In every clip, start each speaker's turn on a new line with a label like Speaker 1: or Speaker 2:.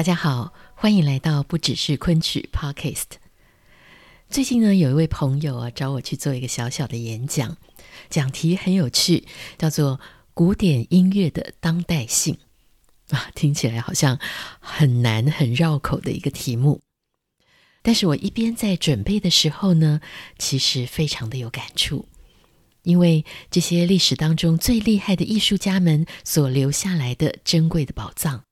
Speaker 1: 大家好，欢迎来到不只是昆曲 Podcast。最近呢，有一位朋友啊找我去做一个小小的演讲，讲题很有趣，叫做“古典音乐的当代性”啊，听起来好像很难、很绕口的一个题目。但是我一边在准备的时候呢，其实非常的有感触，因为这些历史当中最厉害的艺术家们所留下来的珍贵的宝藏。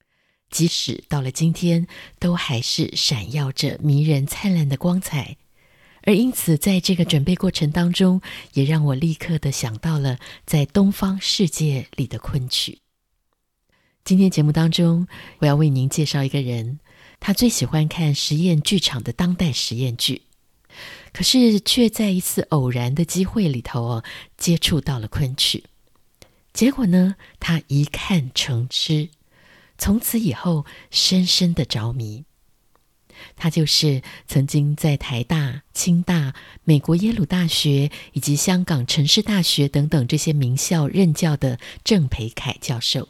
Speaker 1: 即使到了今天，都还是闪耀着迷人灿烂的光彩。而因此，在这个准备过程当中，也让我立刻的想到了在东方世界里的昆曲。今天节目当中，我要为您介绍一个人，他最喜欢看实验剧场的当代实验剧，可是却在一次偶然的机会里头哦，接触到了昆曲。结果呢，他一看成痴。从此以后，深深的着迷。他就是曾经在台大、清大、美国耶鲁大学以及香港城市大学等等这些名校任教的郑培凯教授，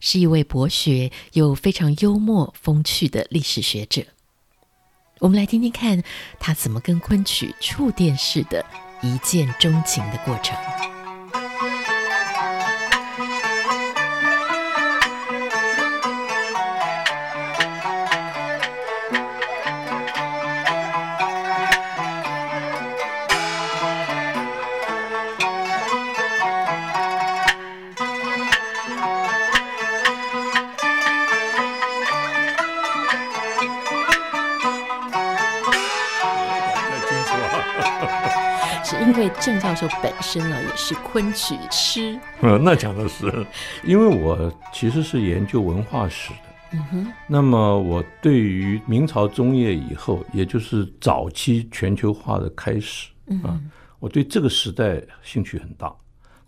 Speaker 1: 是一位博学又非常幽默风趣的历史学者。我们来听听看他怎么跟昆曲触电式的一见钟情的过程。郑教授本身呢，也是昆曲师。
Speaker 2: 嗯，那讲的是，因为我其实是研究文化史的。嗯哼。那么我对于明朝中叶以后，也就是早期全球化的开始，嗯，我对这个时代兴趣很大。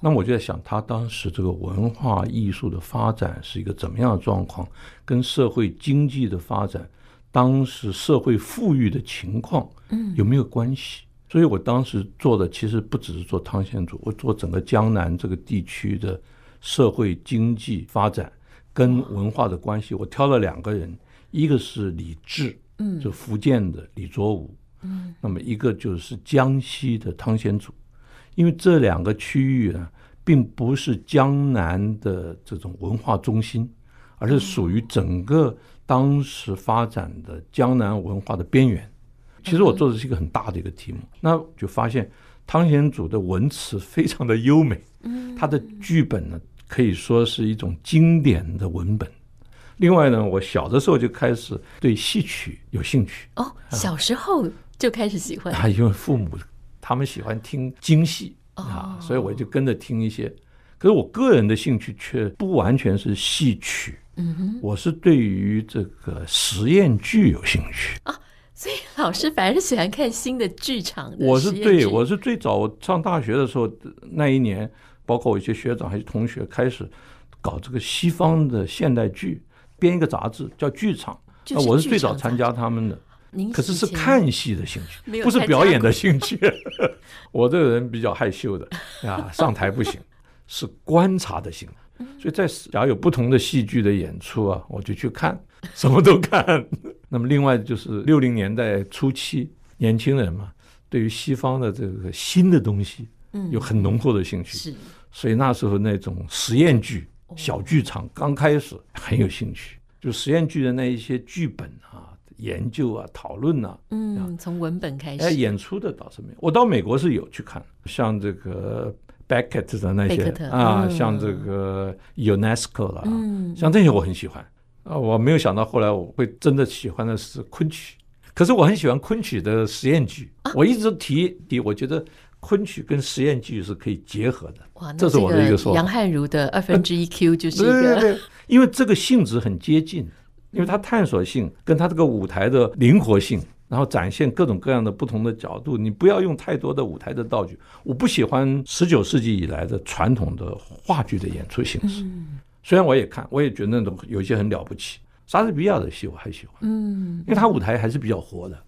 Speaker 2: 那么我就在想，他当时这个文化艺术的发展是一个怎么样的状况，跟社会经济的发展，当时社会富裕的情况，嗯，有没有关系？所以我当时做的其实不只是做汤显祖，我做整个江南这个地区的社会经济发展跟文化的关系。我挑了两个人，一个是李治，嗯，就福建的李卓吾，嗯，那么一个就是江西的汤显祖，因为这两个区域呢，并不是江南的这种文化中心，而是属于整个当时发展的江南文化的边缘。其实我做的是一个很大的一个题目，那就发现汤显祖的文词非常的优美，他的剧本呢可以说是一种经典的文本。另外呢，我小的时候就开始对戏曲有兴趣。
Speaker 1: 哦，小时候就开始喜欢
Speaker 2: 啊，因为父母他们喜欢听京戏啊，所以我就跟着听一些。可是我个人的兴趣却不完全是戏曲，嗯哼，我是对于这个实验剧有兴趣啊。
Speaker 1: 所以老师反而是喜欢看新的剧场的。
Speaker 2: 我是对，我是最早上大学的时候那一年，包括我一些学长还是同学开始搞这个西方的现代剧，编一个杂志叫《剧场》，那我是最早参加他们的。可是是看戏的兴趣，不是表演的兴趣。我这个人比较害羞的啊，上台不行，是观察的行。所以在假如有不同的戏剧的演出啊，我就去看，什么都看。那么另外就是六零年代初期，年轻人嘛，对于西方的这个新的东西，嗯，有很浓厚的兴趣。是，所以那时候那种实验剧、小剧场刚开始很有兴趣，就实验剧的那一些剧本啊、研究啊、讨论啊，
Speaker 1: 嗯，从文本开始。
Speaker 2: 哎，演出的倒是没有。我到美国是有去看，像这个。Beckett 的那些啊，像这个 UNESCO 了，像这些我很喜欢啊。我没有想到后来我会真的喜欢的是昆曲，可是我很喜欢昆曲的实验剧。我一直提提，我觉得昆曲跟实验剧是可以结合的。
Speaker 1: 哇，
Speaker 2: 这是我的一个说法。
Speaker 1: 杨汉如的二分之一 Q 就是一个，
Speaker 2: 对对对，因为这个性质很接近，因为它探索性跟它这个舞台的灵活性。然后展现各种各样的不同的角度，你不要用太多的舞台的道具。我不喜欢十九世纪以来的传统的话剧的演出形式。虽然我也看，我也觉得那种有些很了不起。莎士比亚的戏我还喜欢，嗯，因为他舞台还是比较活的。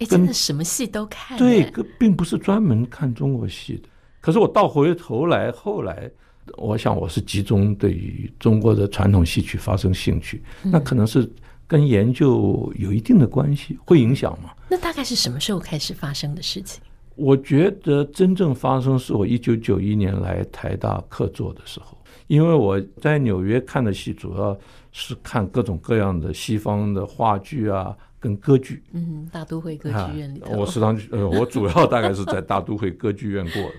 Speaker 1: 哎，真的什么戏都看。
Speaker 2: 对，并不是专门看中国戏的。可是我倒回头来，后来我想我是集中对于中国的传统戏曲发生兴趣，那可能是。跟研究有一定的关系，会影响吗？
Speaker 1: 那大概是什么时候开始发生的事情？
Speaker 2: 我觉得真正发生是我一九九一年来台大客座的时候，因为我在纽约看的戏主要是看各种各样的西方的话剧啊，跟歌剧。
Speaker 1: 嗯，大都会歌剧院里头。
Speaker 2: 我时常呃，我主要大概是在大都会歌剧院过的。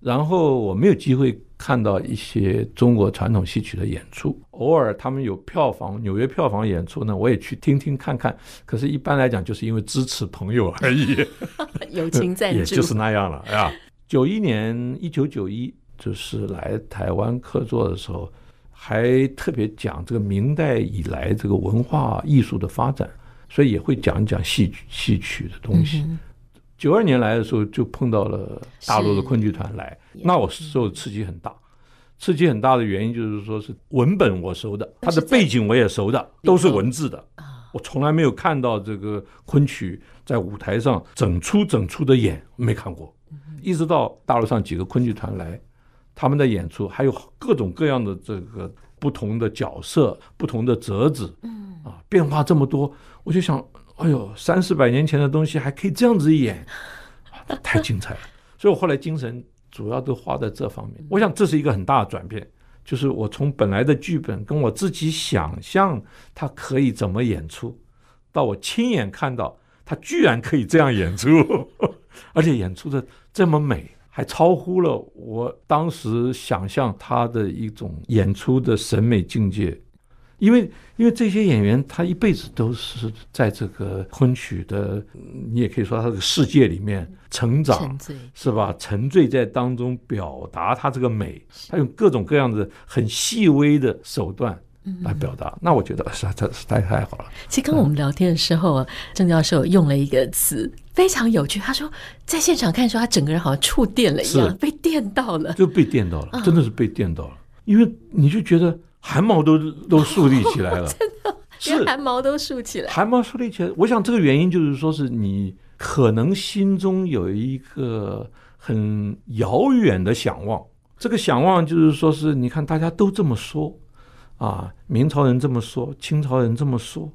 Speaker 2: 然后我没有机会看到一些中国传统戏曲的演出，偶尔他们有票房，纽约票房演出呢，我也去听听看看。可是，一般来讲，就是因为支持朋友而已，
Speaker 1: 友情赞助，
Speaker 2: 也就是那样了。哎呀，九一年，一九九一，就是来台湾客座的时候，还特别讲这个明代以来这个文化艺术的发展，所以也会讲一讲戏曲戏曲的东西。嗯九二年来的时候，就碰到了大陆的昆剧团来，那我受刺激很大。刺激很大的原因就是说，是文本我熟的，它的背景我也熟的，都是文字的。我从来没有看到这个昆曲在舞台上整出整出的演，没看过。一直到大陆上几个昆剧团来，他们的演出还有各种各样的这个不同的角色、不同的折子，啊，变化这么多，我就想。哎呦，三四百年前的东西还可以这样子演，太精彩了！所以我后来精神主要都花在这方面。我想这是一个很大的转变，就是我从本来的剧本跟我自己想象它可以怎么演出，到我亲眼看到它居然可以这样演出，而且演出的这么美，还超乎了我当时想象他的一种演出的审美境界。因为，因为这些演员他一辈子都是在这个昆曲的，你也可以说他这个世界里面成长，是吧？沉醉在当中，表达他这个美，他用各种各样的很细微的手段来表达。那我觉得是他是太太好了。
Speaker 1: 其实刚我们聊天的时候啊，郑教授用了一个词非常有趣，他说在现场看的时候，他整个人好像触电了一样，被电到了，
Speaker 2: 就被电到了，真的是被电到了，因为你就觉得。汗毛都都竖立起来了，
Speaker 1: 真的，连汗毛都竖起来。
Speaker 2: 汗毛竖立起来，我想这个原因就是说，是你可能心中有一个很遥远的想望。这个想望就是说，是你看大家都这么说啊，明朝人这么说，清朝人这么说，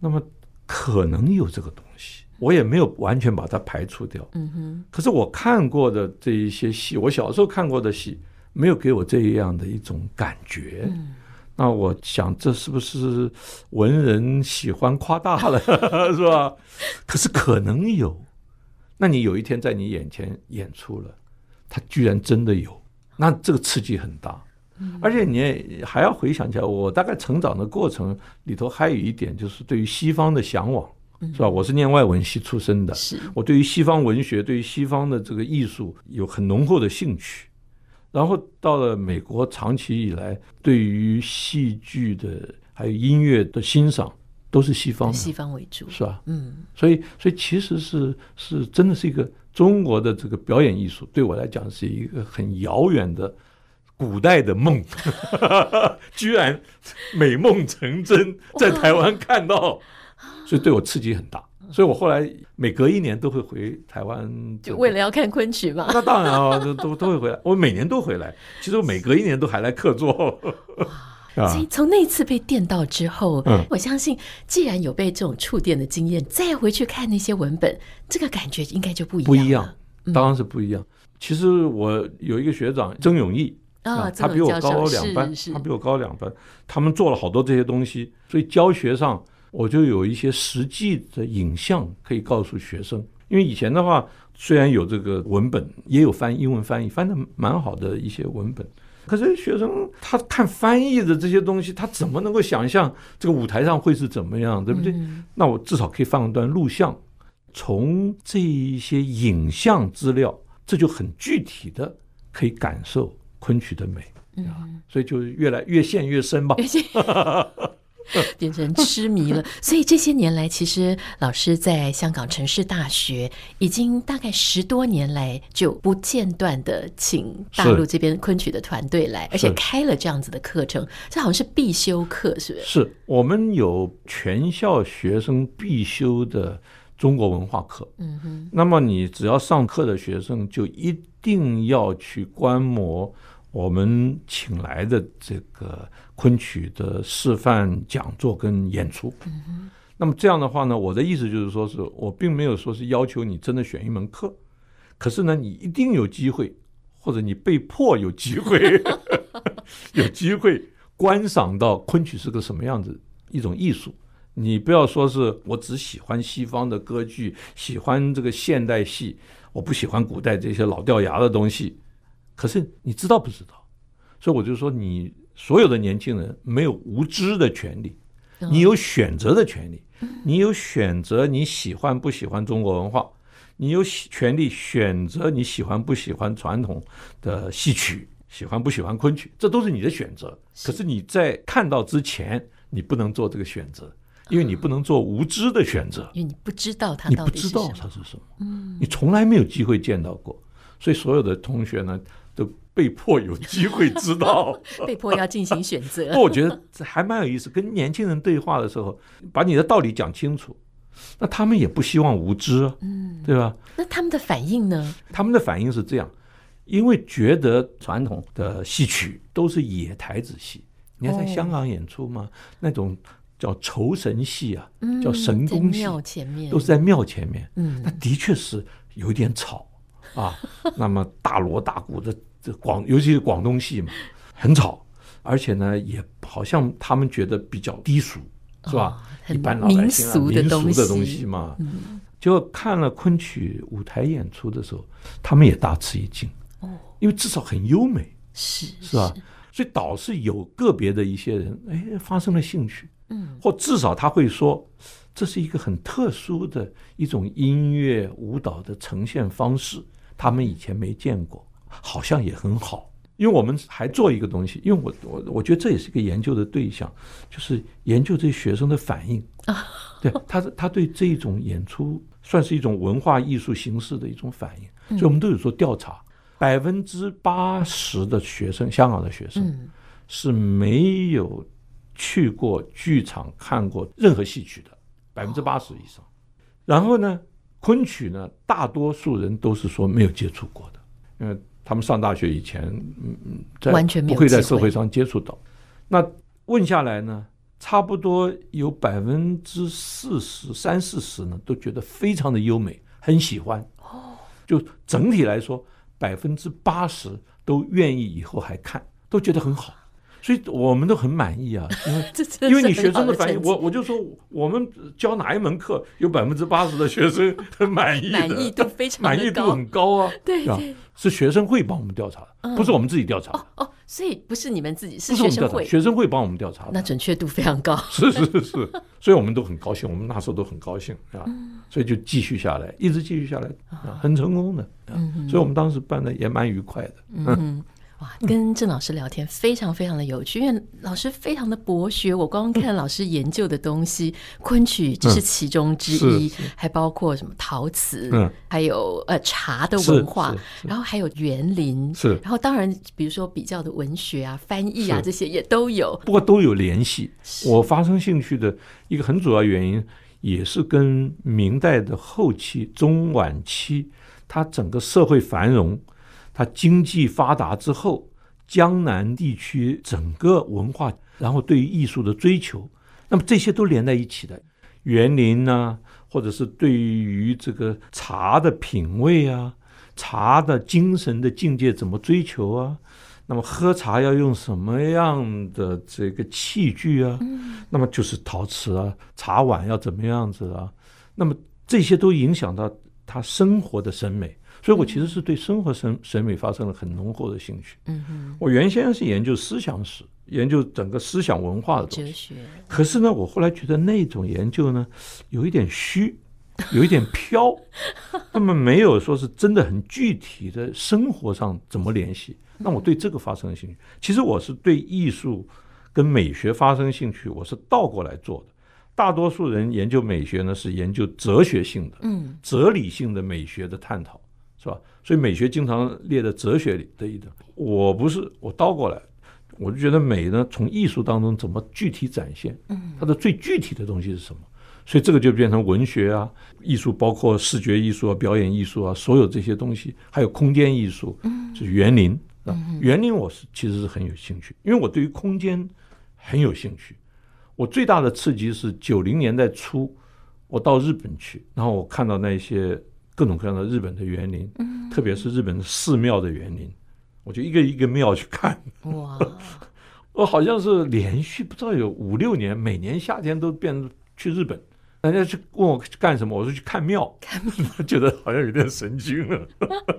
Speaker 2: 那么可能有这个东西。我也没有完全把它排除掉。嗯哼。可是我看过的这一些戏，我小时候看过的戏。没有给我这样的一种感觉，嗯、那我想这是不是文人喜欢夸大了，是吧？可是可能有，那你有一天在你眼前演出了，他居然真的有，那这个刺激很大，嗯、而且你还要回想起来，我大概成长的过程里头还有一点就是对于西方的向往，是吧？我是念外文系出身的，是我对于西方文学、对于西方的这个艺术有很浓厚的兴趣。然后到了美国，长期以来对于戏剧的还有音乐的欣赏都是西方的，
Speaker 1: 西方为主，
Speaker 2: 是吧？嗯，所以所以其实是是真的是一个中国的这个表演艺术，对我来讲是一个很遥远的古代的梦，居然美梦成真，在台湾看到，所以对我刺激很大。所以我后来每隔一年都会回台湾，
Speaker 1: 就为了要看昆曲嘛。
Speaker 2: 那当然啊，都都都会回来。我每年都回来，其实我每隔一年都还来客座。
Speaker 1: 所以从那次被电到之后，我相信既然有被这种触电的经验，再回去看那些文本，这个感觉应该就不一样。
Speaker 2: 不一样，当然是不一样。其实我有一个学长曾永义啊，他比我高两班，他比我高两班，他们做了好多这些东西，所以教学上。我就有一些实际的影像可以告诉学生，因为以前的话虽然有这个文本，也有翻英文翻译，翻得蛮好的一些文本，可是学生他看翻译的这些东西，他怎么能够想象这个舞台上会是怎么样，对不对？那我至少可以放一段录像，从这一些影像资料这就很具体的可以感受昆曲的美，嗯，所以就越来越陷越深吧。
Speaker 1: 变成痴迷了，所以这些年来，其实老师在香港城市大学已经大概十多年来就不间断的请大陆这边昆曲的团队来，而且开了这样子的课程，这好像是必修课，是不是？
Speaker 2: 是。我们有全校学生必修的中国文化课。嗯哼，那么你只要上课的学生就一定要去观摩我们请来的这个。昆曲的示范讲座跟演出，嗯，那么这样的话呢，我的意思就是说，是我并没有说是要求你真的选一门课，可是呢，你一定有机会，或者你被迫有机会，有机会观赏到昆曲是个什么样子一种艺术。你不要说是我只喜欢西方的歌剧，喜欢这个现代戏，我不喜欢古代这些老掉牙的东西。可是你知道不知道？所以我就说你。所有的年轻人没有无知的权利，你有选择的权利，你有选择你喜欢不喜欢中国文化，你有权利选择你喜欢不喜欢传统的戏曲，喜欢不喜欢昆曲，这都是你的选择。可是你在看到之前，你不能做这个选择，因为你不能做无知的选择，
Speaker 1: 因为你不知道它，
Speaker 2: 你不知道它是什么，嗯，你从来没有机会见到过，所以所有的同学呢，都被迫有机会知道，
Speaker 1: 被迫要进行选择。
Speaker 2: 不，我觉得这还蛮有意思。跟年轻人对话的时候，把你的道理讲清楚，那他们也不希望无知啊，嗯，对吧？
Speaker 1: 那他们的反应呢？
Speaker 2: 他们的反应是这样，因为觉得传统的戏曲都是野台子戏。你看在香港演出嘛，那种叫酬神戏啊，叫神功戏，庙前面都是在庙前面，嗯，那的确是有点吵。啊，那么大锣大鼓的这广，尤其是广东戏嘛，很吵，而且呢，也好像他们觉得比较低俗，是吧？一般老百姓啊，民俗的东西嘛。结果看了昆曲舞台演出的时候，他们也大吃一惊。哦，因为至少很优美，是是吧？所以倒是有个别的一些人，哎，发生了兴趣。嗯，或至少他会说，这是一个很特殊的一种音乐舞蹈的呈现方式。他们以前没见过，好像也很好。因为我们还做一个东西，因为我我我觉得这也是一个研究的对象，就是研究这些学生的反应啊。对他，他对这种演出算是一种文化艺术形式的一种反应，所以我们都有做调查，百分之八十的学生，香港的学生是没有去过剧场看过任何戏曲的，百分之八十以上。然后呢？昆曲呢，大多数人都是说没有接触过的，因为他们上大学以前，嗯嗯，在完全不会在社会上接触到。那问下来呢，差不多有百分之四十三四十呢，都觉得非常的优美，很喜欢。哦，就整体来说，百分之八十都愿意以后还看，都觉得很好。所以我们都很满意啊，因为因为你学生的反应，我我就说我们教哪一门课有百分之八十的学生 很满意，
Speaker 1: 满意度非常
Speaker 2: 满意度很高啊，对啊，是学生会帮我们调查的，不是我们自己调查。哦哦，所
Speaker 1: 以不是你们自己，是学生会，
Speaker 2: 学生会帮我们调查的，
Speaker 1: 那准确度非常高。
Speaker 2: 是是是。是，所以我们都很高兴，我们那时候都很高兴啊，所以就继续下来，一直继续下来，很成功的，所以我们当时办的也蛮愉快的。嗯。
Speaker 1: 哇，跟郑老师聊天非常非常的有趣，因为老师非常的博学。我刚刚看老师研究的东西，昆曲只是其中之一，还包括什么陶瓷，还有呃茶的文化，然后还有园林，是，然后当然比如说比较的文学啊、翻译啊这些也都有，
Speaker 2: 不过都有联系。我发生兴趣的一个很主要原因，也是跟明代的后期、中晚期，它整个社会繁荣。它经济发达之后，江南地区整个文化，然后对于艺术的追求，那么这些都连在一起的。园林啊，或者是对于这个茶的品味啊，茶的精神的境界怎么追求啊？那么喝茶要用什么样的这个器具啊？那么就是陶瓷啊，茶碗要怎么样子啊？那么这些都影响到他生活的审美。所以，我其实是对生活审审美发生了很浓厚的兴趣。嗯哼，我原先是研究思想史，研究整个思想文化的东西。哲学。可是呢，我后来觉得那种研究呢，有一点虚。有一点飘，那么没有说是真的很具体的生活上怎么联系。那我对这个发生了兴趣。其实我是对艺术跟美学发生兴趣，我是倒过来做的。大多数人研究美学呢，是研究哲学性的，嗯，哲理性的美学的探讨，是吧？所以美学经常列在哲学里的一种。我不是，我倒过来，我就觉得美呢，从艺术当中怎么具体展现，嗯，它的最具体的东西是什么？所以这个就变成文学啊，艺术包括视觉艺术啊、表演艺术啊，所有这些东西，还有空间艺术，嗯，是园林啊，园林我是其实是很有兴趣，因为我对于空间很有兴趣。我最大的刺激是九零年代初，我到日本去，然后我看到那些各种各样的日本的园林，嗯，特别是日本的寺庙的园林，我就一个一个庙去看。哇！我好像是连续不知道有五六年，每年夏天都变去日本。人家去问我干什么，我说去看庙，看庙，觉得好像有点神经了。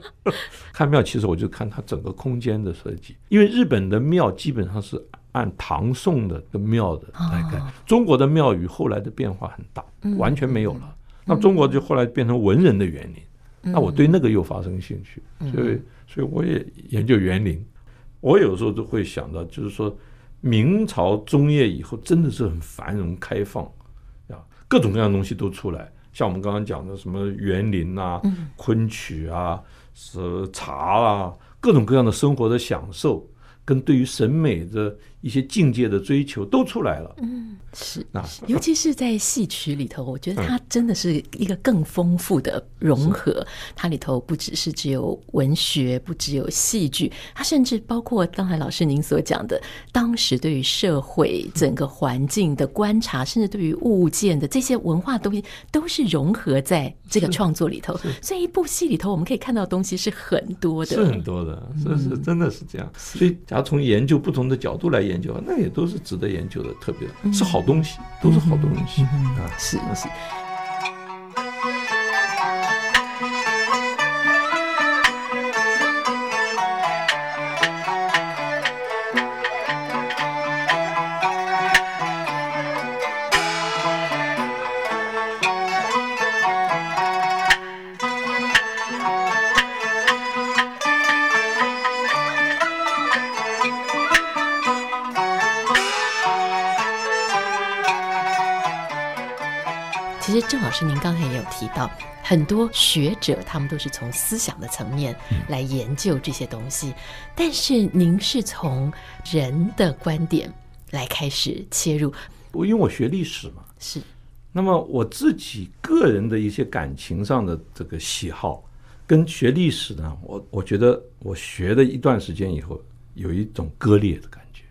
Speaker 2: 看庙其实我就看它整个空间的设计，因为日本的庙基本上是。按唐宋的跟庙的来看，中国的庙宇后来的变化很大，完全没有了。那中国就后来变成文人的园林，那我对那个又发生兴趣，所以所以我也研究园林。我有时候都会想到，就是说明朝中叶以后真的是很繁荣开放啊，各种各样的东西都出来，像我们刚刚讲的什么园林啊、昆曲啊、是茶啊，各种各样的生活的享受。跟对于审美的一些境界的追求都出来了，
Speaker 1: 嗯，是啊，尤其是在戏曲里头，我觉得它真的是一个更丰富的融合。它里头不只是只有文学，不只有戏剧，它甚至包括刚才老师您所讲的，当时对于社会整个环境的观察，甚至对于物件的这些文化东西，都是融合在这个创作里头。所以一部戏里头，我们可以看到东西是很多的，
Speaker 2: 是很多的，是是真的是这样。所以。然后从研究不同的角度来研究，那也都是值得研究的，特别的是好东西，都是好东西啊，
Speaker 1: 是是。郑老师，您刚才也有提到，很多学者他们都是从思想的层面来研究这些东西，但是您是从人的观点来开始切入。
Speaker 2: 我因为我学历史嘛，
Speaker 1: 是。
Speaker 2: 那么我自己个人的一些感情上的这个喜好，跟学历史呢，我我觉得我学了一段时间以后，有一种割裂的感觉。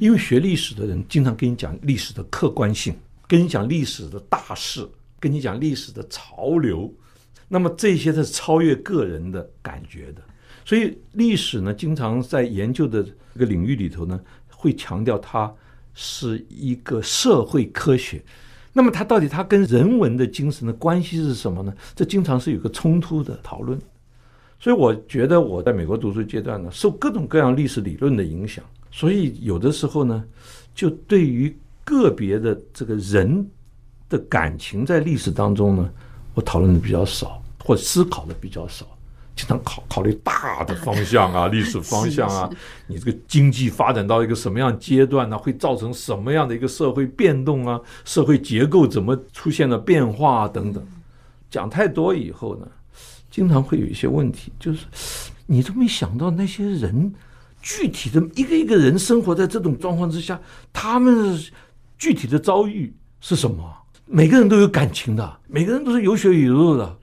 Speaker 2: 因为学历史的人经常跟你讲历史的客观性，跟你讲历史的大势。跟你讲历史的潮流，那么这些是超越个人的感觉的，所以历史呢，经常在研究的这个领域里头呢，会强调它是一个社会科学。那么它到底它跟人文的精神的关系是什么呢？这经常是有个冲突的讨论。所以我觉得我在美国读书阶段呢，受各种各样历史理论的影响，所以有的时候呢，就对于个别的这个人。的感情在历史当中呢，我讨论的比较少，或者思考的比较少，经常考考虑大的方向啊，历史方向啊，你这个经济发展到一个什么样阶段呢，会造成什么样的一个社会变动啊，社会结构怎么出现了变化啊？等等，讲太多以后呢，经常会有一些问题，就是你都没想到那些人具体的一个一个人生活在这种状况之下，他们具体的遭遇是什么？每个人都有感情的，每个人都是有血有肉的。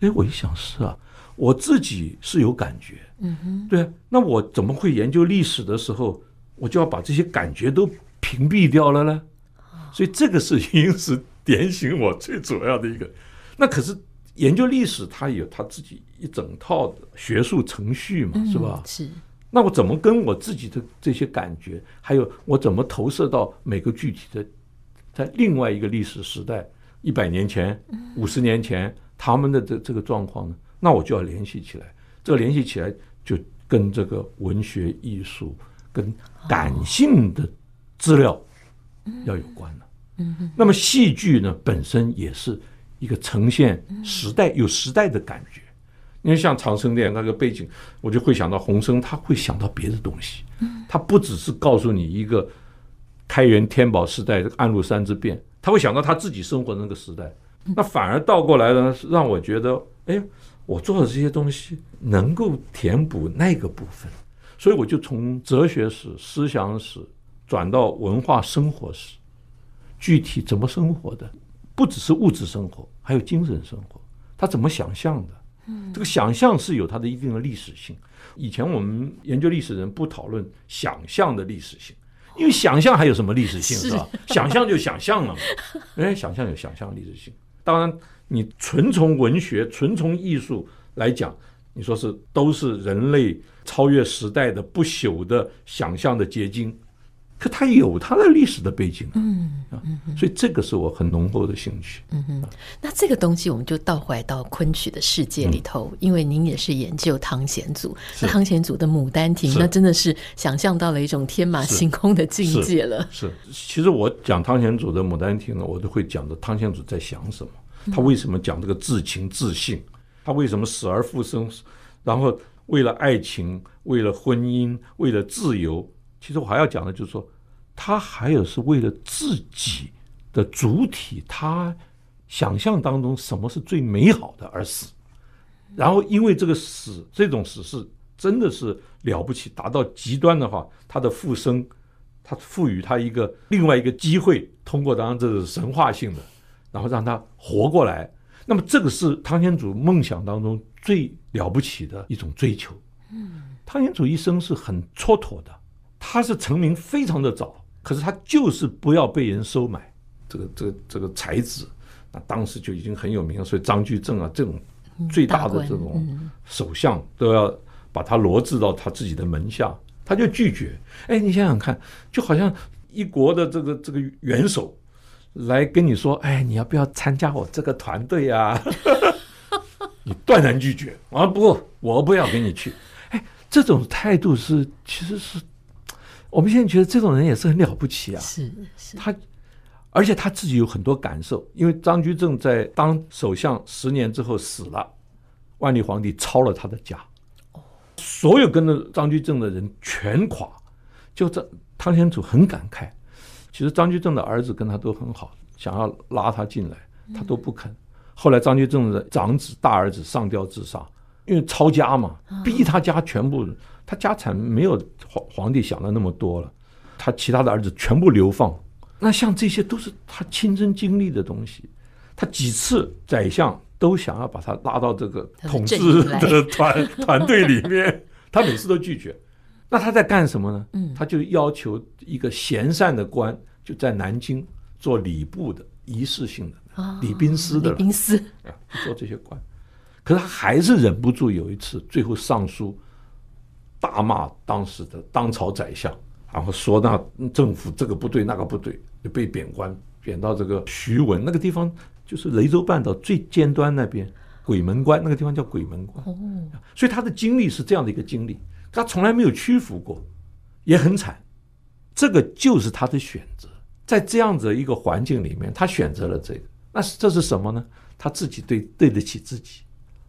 Speaker 2: 哎，我一想是啊，我自己是有感觉，嗯哼，对啊，那我怎么会研究历史的时候，我就要把这些感觉都屏蔽掉了呢？所以这个是因此点醒我最主要的一个。那可是研究历史，它有它自己一整套的学术程序嘛，是吧？
Speaker 1: 是。
Speaker 2: 那我怎么跟我自己的这些感觉，还有我怎么投射到每个具体的？在另外一个历史时代，一百年前、五十年前，他们的这这个状况呢，那我就要联系起来。这个联系起来，就跟这个文学艺术、跟感性的资料要有关了。那么戏剧呢，本身也是一个呈现时代有时代的感觉。因为像长生殿那个背景，我就会想到洪生，他会想到别的东西。他不只是告诉你一个开元天宝时代这个安禄山之变，他会想到他自己生活的那个时代。那反而倒过来呢，让我觉得，哎，我做的这些东西能够填补那个部分，所以我就从哲学史、思想史转到文化生活史，具体怎么生活的，不只是物质生活，还有精神生活，他怎么想象的？这个想象是有它的一定的历史性。以前我们研究历史人不讨论想象的历史性，因为想象还有什么历史性是吧？想象就想象了嘛。哎，想象有想象历史性。当然，你纯从文学、纯从艺术来讲，你说是都是人类超越时代的不朽的想象的结晶。可它有它的历史的背景，嗯嗯，所以这个是我很浓厚的兴趣，嗯哼。
Speaker 1: 那这个东西我们就倒回来到昆曲的世界里头，因为您也是研究汤显祖，那汤显祖的《牡丹亭》，那真的是想象到了一种天马行空的境界了。
Speaker 2: 是，其实我讲汤显祖的《牡丹亭》呢，我都会讲的汤显祖在想什么，他为什么讲这个至情至性，他为什么死而复生，然后为了爱情，为了婚姻，为了自由。其实我还要讲的就是说，他还有是为了自己的主体，他想象当中什么是最美好的而死，然后因为这个死这种死是真的是了不起，达到极端的话，他的复生，他赋予他一个另外一个机会，通过当然这是神话性的，然后让他活过来。那么这个是汤显祖梦想当中最了不起的一种追求。嗯，汤显祖一生是很蹉跎的。他是成名非常的早，可是他就是不要被人收买，这个这个这个才子，那当时就已经很有名了。所以张居正啊，这种最大的这种首相都要把他罗致到他自己的门下，他就拒绝。哎，你想想看，就好像一国的这个这个元首来跟你说，哎，你要不要参加我这个团队啊？你断然拒绝啊！不，我不要跟你去。哎，这种态度是其实是。我们现在觉得这种人也是很了不起啊！是是，他，而且他自己有很多感受。因为张居正在当首相十年之后死了，万历皇帝抄了他的家，所有跟着张居正的人全垮。就这，汤显祖很感慨。其实张居正的儿子跟他都很好，想要拉他进来，他都不肯。后来张居正的长子大儿子上吊自杀，因为抄家嘛，逼他家全部。他家产没有皇皇帝想的那么多了，他其他的儿子全部流放。那像这些都是他亲身经历的东西，他几次宰相都想要把他拉到这个统治的团团队里面，他每次都拒绝。那他在干什么呢？他就要求一个贤善的官就在南京做礼部的仪式性的礼宾司的，礼宾司啊，做这些官。可是他还是忍不住，有一次最后上书。大骂当时的当朝宰相，然后说那政府这个不对那个不对，就被贬官，贬到这个徐闻那个地方，就是雷州半岛最尖端那边，鬼门关那个地方叫鬼门关。所以他的经历是这样的一个经历，他从来没有屈服过，也很惨。这个就是他的选择，在这样子一个环境里面，他选择了这个。那是这是什么呢？他自己对对得起自己。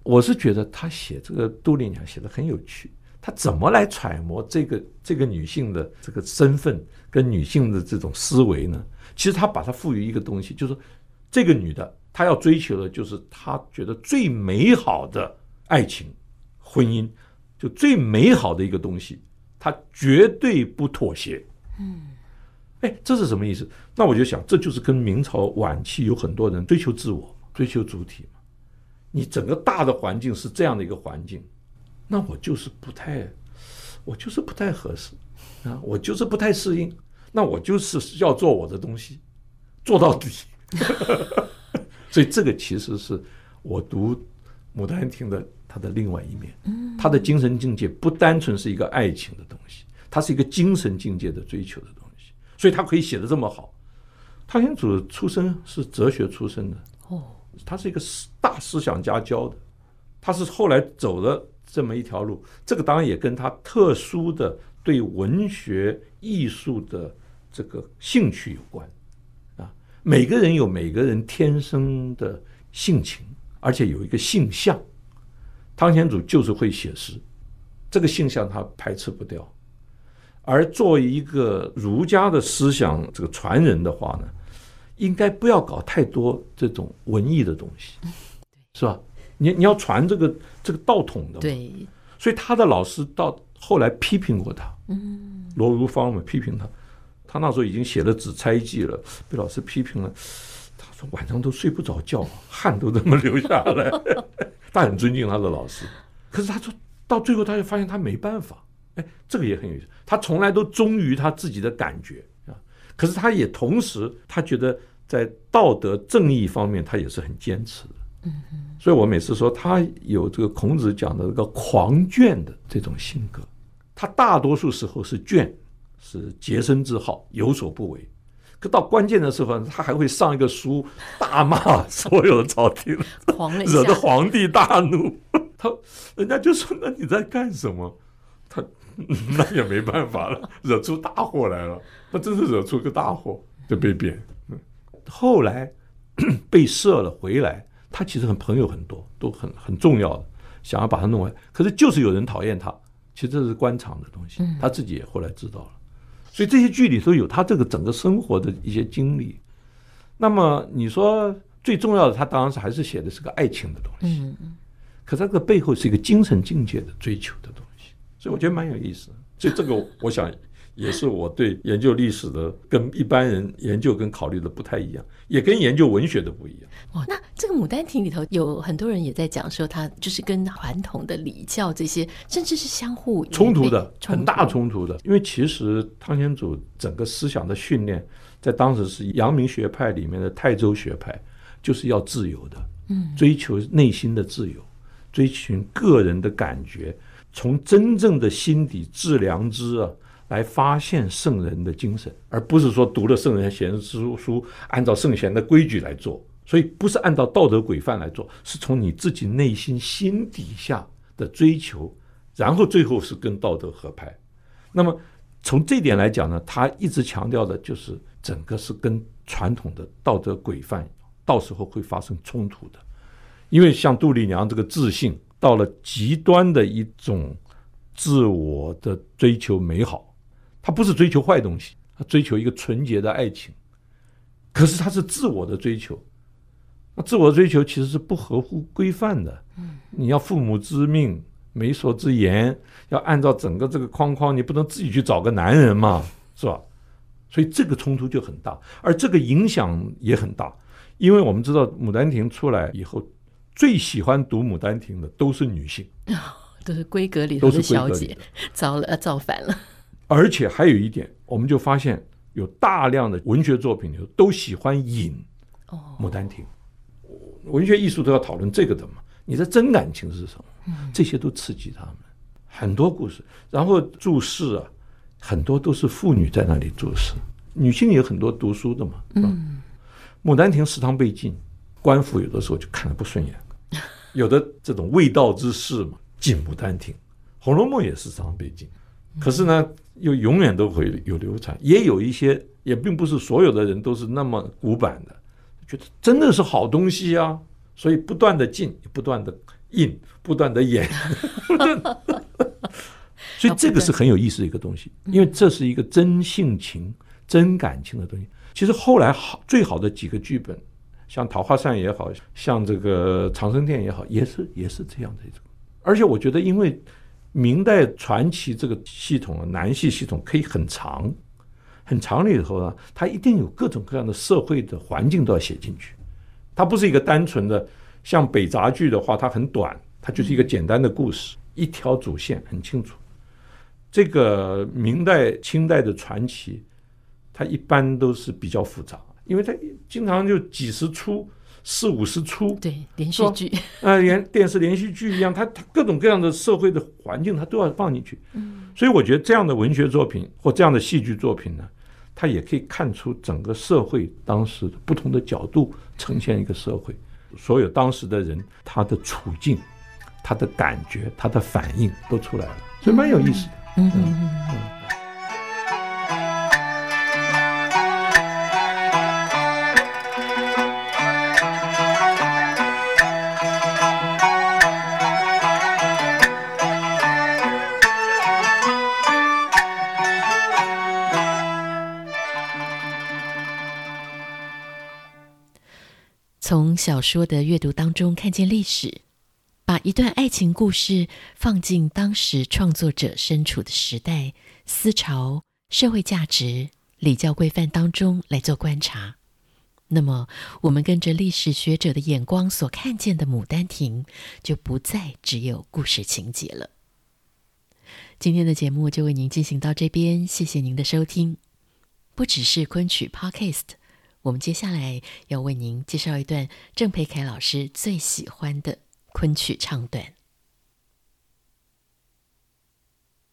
Speaker 2: 我是觉得他写这个杜丽娘写的很有趣。他怎么来揣摩这个这个女性的这个身份跟女性的这种思维呢？其实他把它赋予一个东西，就是说这个女的她要追求的就是她觉得最美好的爱情、婚姻，就最美好的一个东西，她绝对不妥协。嗯，哎，这是什么意思？那我就想，这就是跟明朝晚期有很多人追求自我、追求主体嘛。你整个大的环境是这样的一个环境。那我就是不太，我就是不太合适啊，我就是不太适应。那我就是要做我的东西，做到底。所以这个其实是我读《牡丹亭》的它的另外一面。他的精神境界不单纯是一个爱情的东西，它是一个精神境界的追求的东西。所以他可以写的这么好。汤显祖出身是哲学出身的哦，他是一个大思想家教的，他是后来走了。这么一条路，这个当然也跟他特殊的对文学艺术的这个兴趣有关啊。每个人有每个人天生的性情，而且有一个性向。汤显祖就是会写诗，这个性向他排斥不掉。而作为一个儒家的思想这个传人的话呢，应该不要搞太多这种文艺的东西，是吧？你你要传这个这个道统的，
Speaker 1: 对。
Speaker 2: 所以他的老师到后来批评过他，嗯，罗如芳嘛批评他，他那时候已经写了《紫钗记》了，被老师批评了。他说晚上都睡不着觉，汗都这么流下来。他很尊敬他的老师，可是他说到最后，他就发现他没办法。哎，这个也很有意思。他从来都忠于他自己的感觉啊，可是他也同时，他觉得在道德正义方面，他也是很坚持的。嗯嗯。所以我每次说他有这个孔子讲的这个狂倦的这种性格，他大多数时候是倦，是洁身自好，有所不为。可到关键的时候，他还会上一个书，大骂所有的朝廷，惹得皇帝大怒。他人家就说：“那你在干什么？”他。那也没办法了，惹出大祸来了。他真是惹出个大祸，就被贬。后来 被赦了回来，他其实很朋友很多，都很很重要的，想要把他弄来。可是就是有人讨厌他，其实这是官场的东西，他自己也后来知道了。所以这些剧里头有他这个整个生活的一些经历。那么你说最重要的，他当然是还是写的是个爱情的东西。可是这个背后是一个精神境界的追求的东西。所以我觉得蛮有意思的，所以这个我想也是我对研究历史的跟一般人研究跟考虑的不太一样，也跟研究文学的不一样。
Speaker 1: 哦，那这个《牡丹亭》里头有很多人也在讲说，它就是跟传统的礼教这些，甚至是相互
Speaker 2: 冲突的，很大冲突的。因为其实汤显祖整个思想的训练，在当时是阳明学派里面的泰州学派，就是要自由的，嗯，追求内心的自由，追寻个人的感觉。从真正的心底致良知啊，来发现圣人的精神，而不是说读了圣人贤书书，按照圣贤的规矩来做。所以不是按照道德规范来做，是从你自己内心心底下的追求，然后最后是跟道德合拍。那么从这点来讲呢，他一直强调的就是整个是跟传统的道德规范，到时候会发生冲突的。因为像杜丽娘这个自信。到了极端的一种自我的追求美好，他不是追求坏东西，他追求一个纯洁的爱情。可是他是自我的追求，那自我的追求其实是不合乎规范的。你要父母之命、媒妁之言，要按照整个这个框框，你不能自己去找个男人嘛，是吧？所以这个冲突就很大，而这个影响也很大，因为我们知道《牡丹亭》出来以后。最喜欢读《牡丹亭》的都是女性，
Speaker 1: 都是闺阁里头的小姐，造了造反了。
Speaker 2: 而且还有一点，我们就发现有大量的文学作品里头都喜欢引《牡丹亭》。文学艺术都要讨论这个的嘛？你的真感情是什么？这些都刺激他们。很多故事，然后注释啊，很多都是妇女在那里注释，女性也有很多读书的嘛。嗯，《牡丹亭》时常被禁，官府有的时候就看得不顺眼。有的这种未道之事嘛，禁《牡丹亭》，《红楼梦》也是常被禁，可是呢，又永远都会有流产。也有一些，也并不是所有的人都是那么古板的，觉得真的是好东西啊，所以不断的进，不断的印，不断的演。所以这个是很有意思的一个东西，因为这是一个真性情、真感情的东西。其实后来好最好的几个剧本。像《桃花扇》也好像这个《长生殿》也好，也是也是这样的一种。而且我觉得，因为明代传奇这个系统啊，南戏系统可以很长，很长了以后呢，它一定有各种各样的社会的环境都要写进去。它不是一个单纯的像北杂剧的话，它很短，它就是一个简单的故事，一条主线很清楚。这个明代、清代的传奇，它一般都是比较复杂。因为它经常就几十出、四五十出，
Speaker 1: 对，连续剧
Speaker 2: 呃，连电视连续剧一样，它它各种各样的社会的环境，它都要放进去。嗯，所以我觉得这样的文学作品或这样的戏剧作品呢，它也可以看出整个社会当时不同的角度呈现一个社会，所有当时的人他的处境、他的感觉、他的反应都出来了，所以蛮有意思的。嗯嗯嗯。嗯嗯
Speaker 1: 从小说的阅读当中看见历史，把一段爱情故事放进当时创作者身处的时代、思潮、社会价值、礼教规范当中来做观察。那么，我们跟着历史学者的眼光所看见的《牡丹亭》，就不再只有故事情节了。今天的节目就为您进行到这边，谢谢您的收听。不只是昆曲 Podcast，我们接下来要为您介绍一段郑佩凯老师最喜欢的昆曲唱段。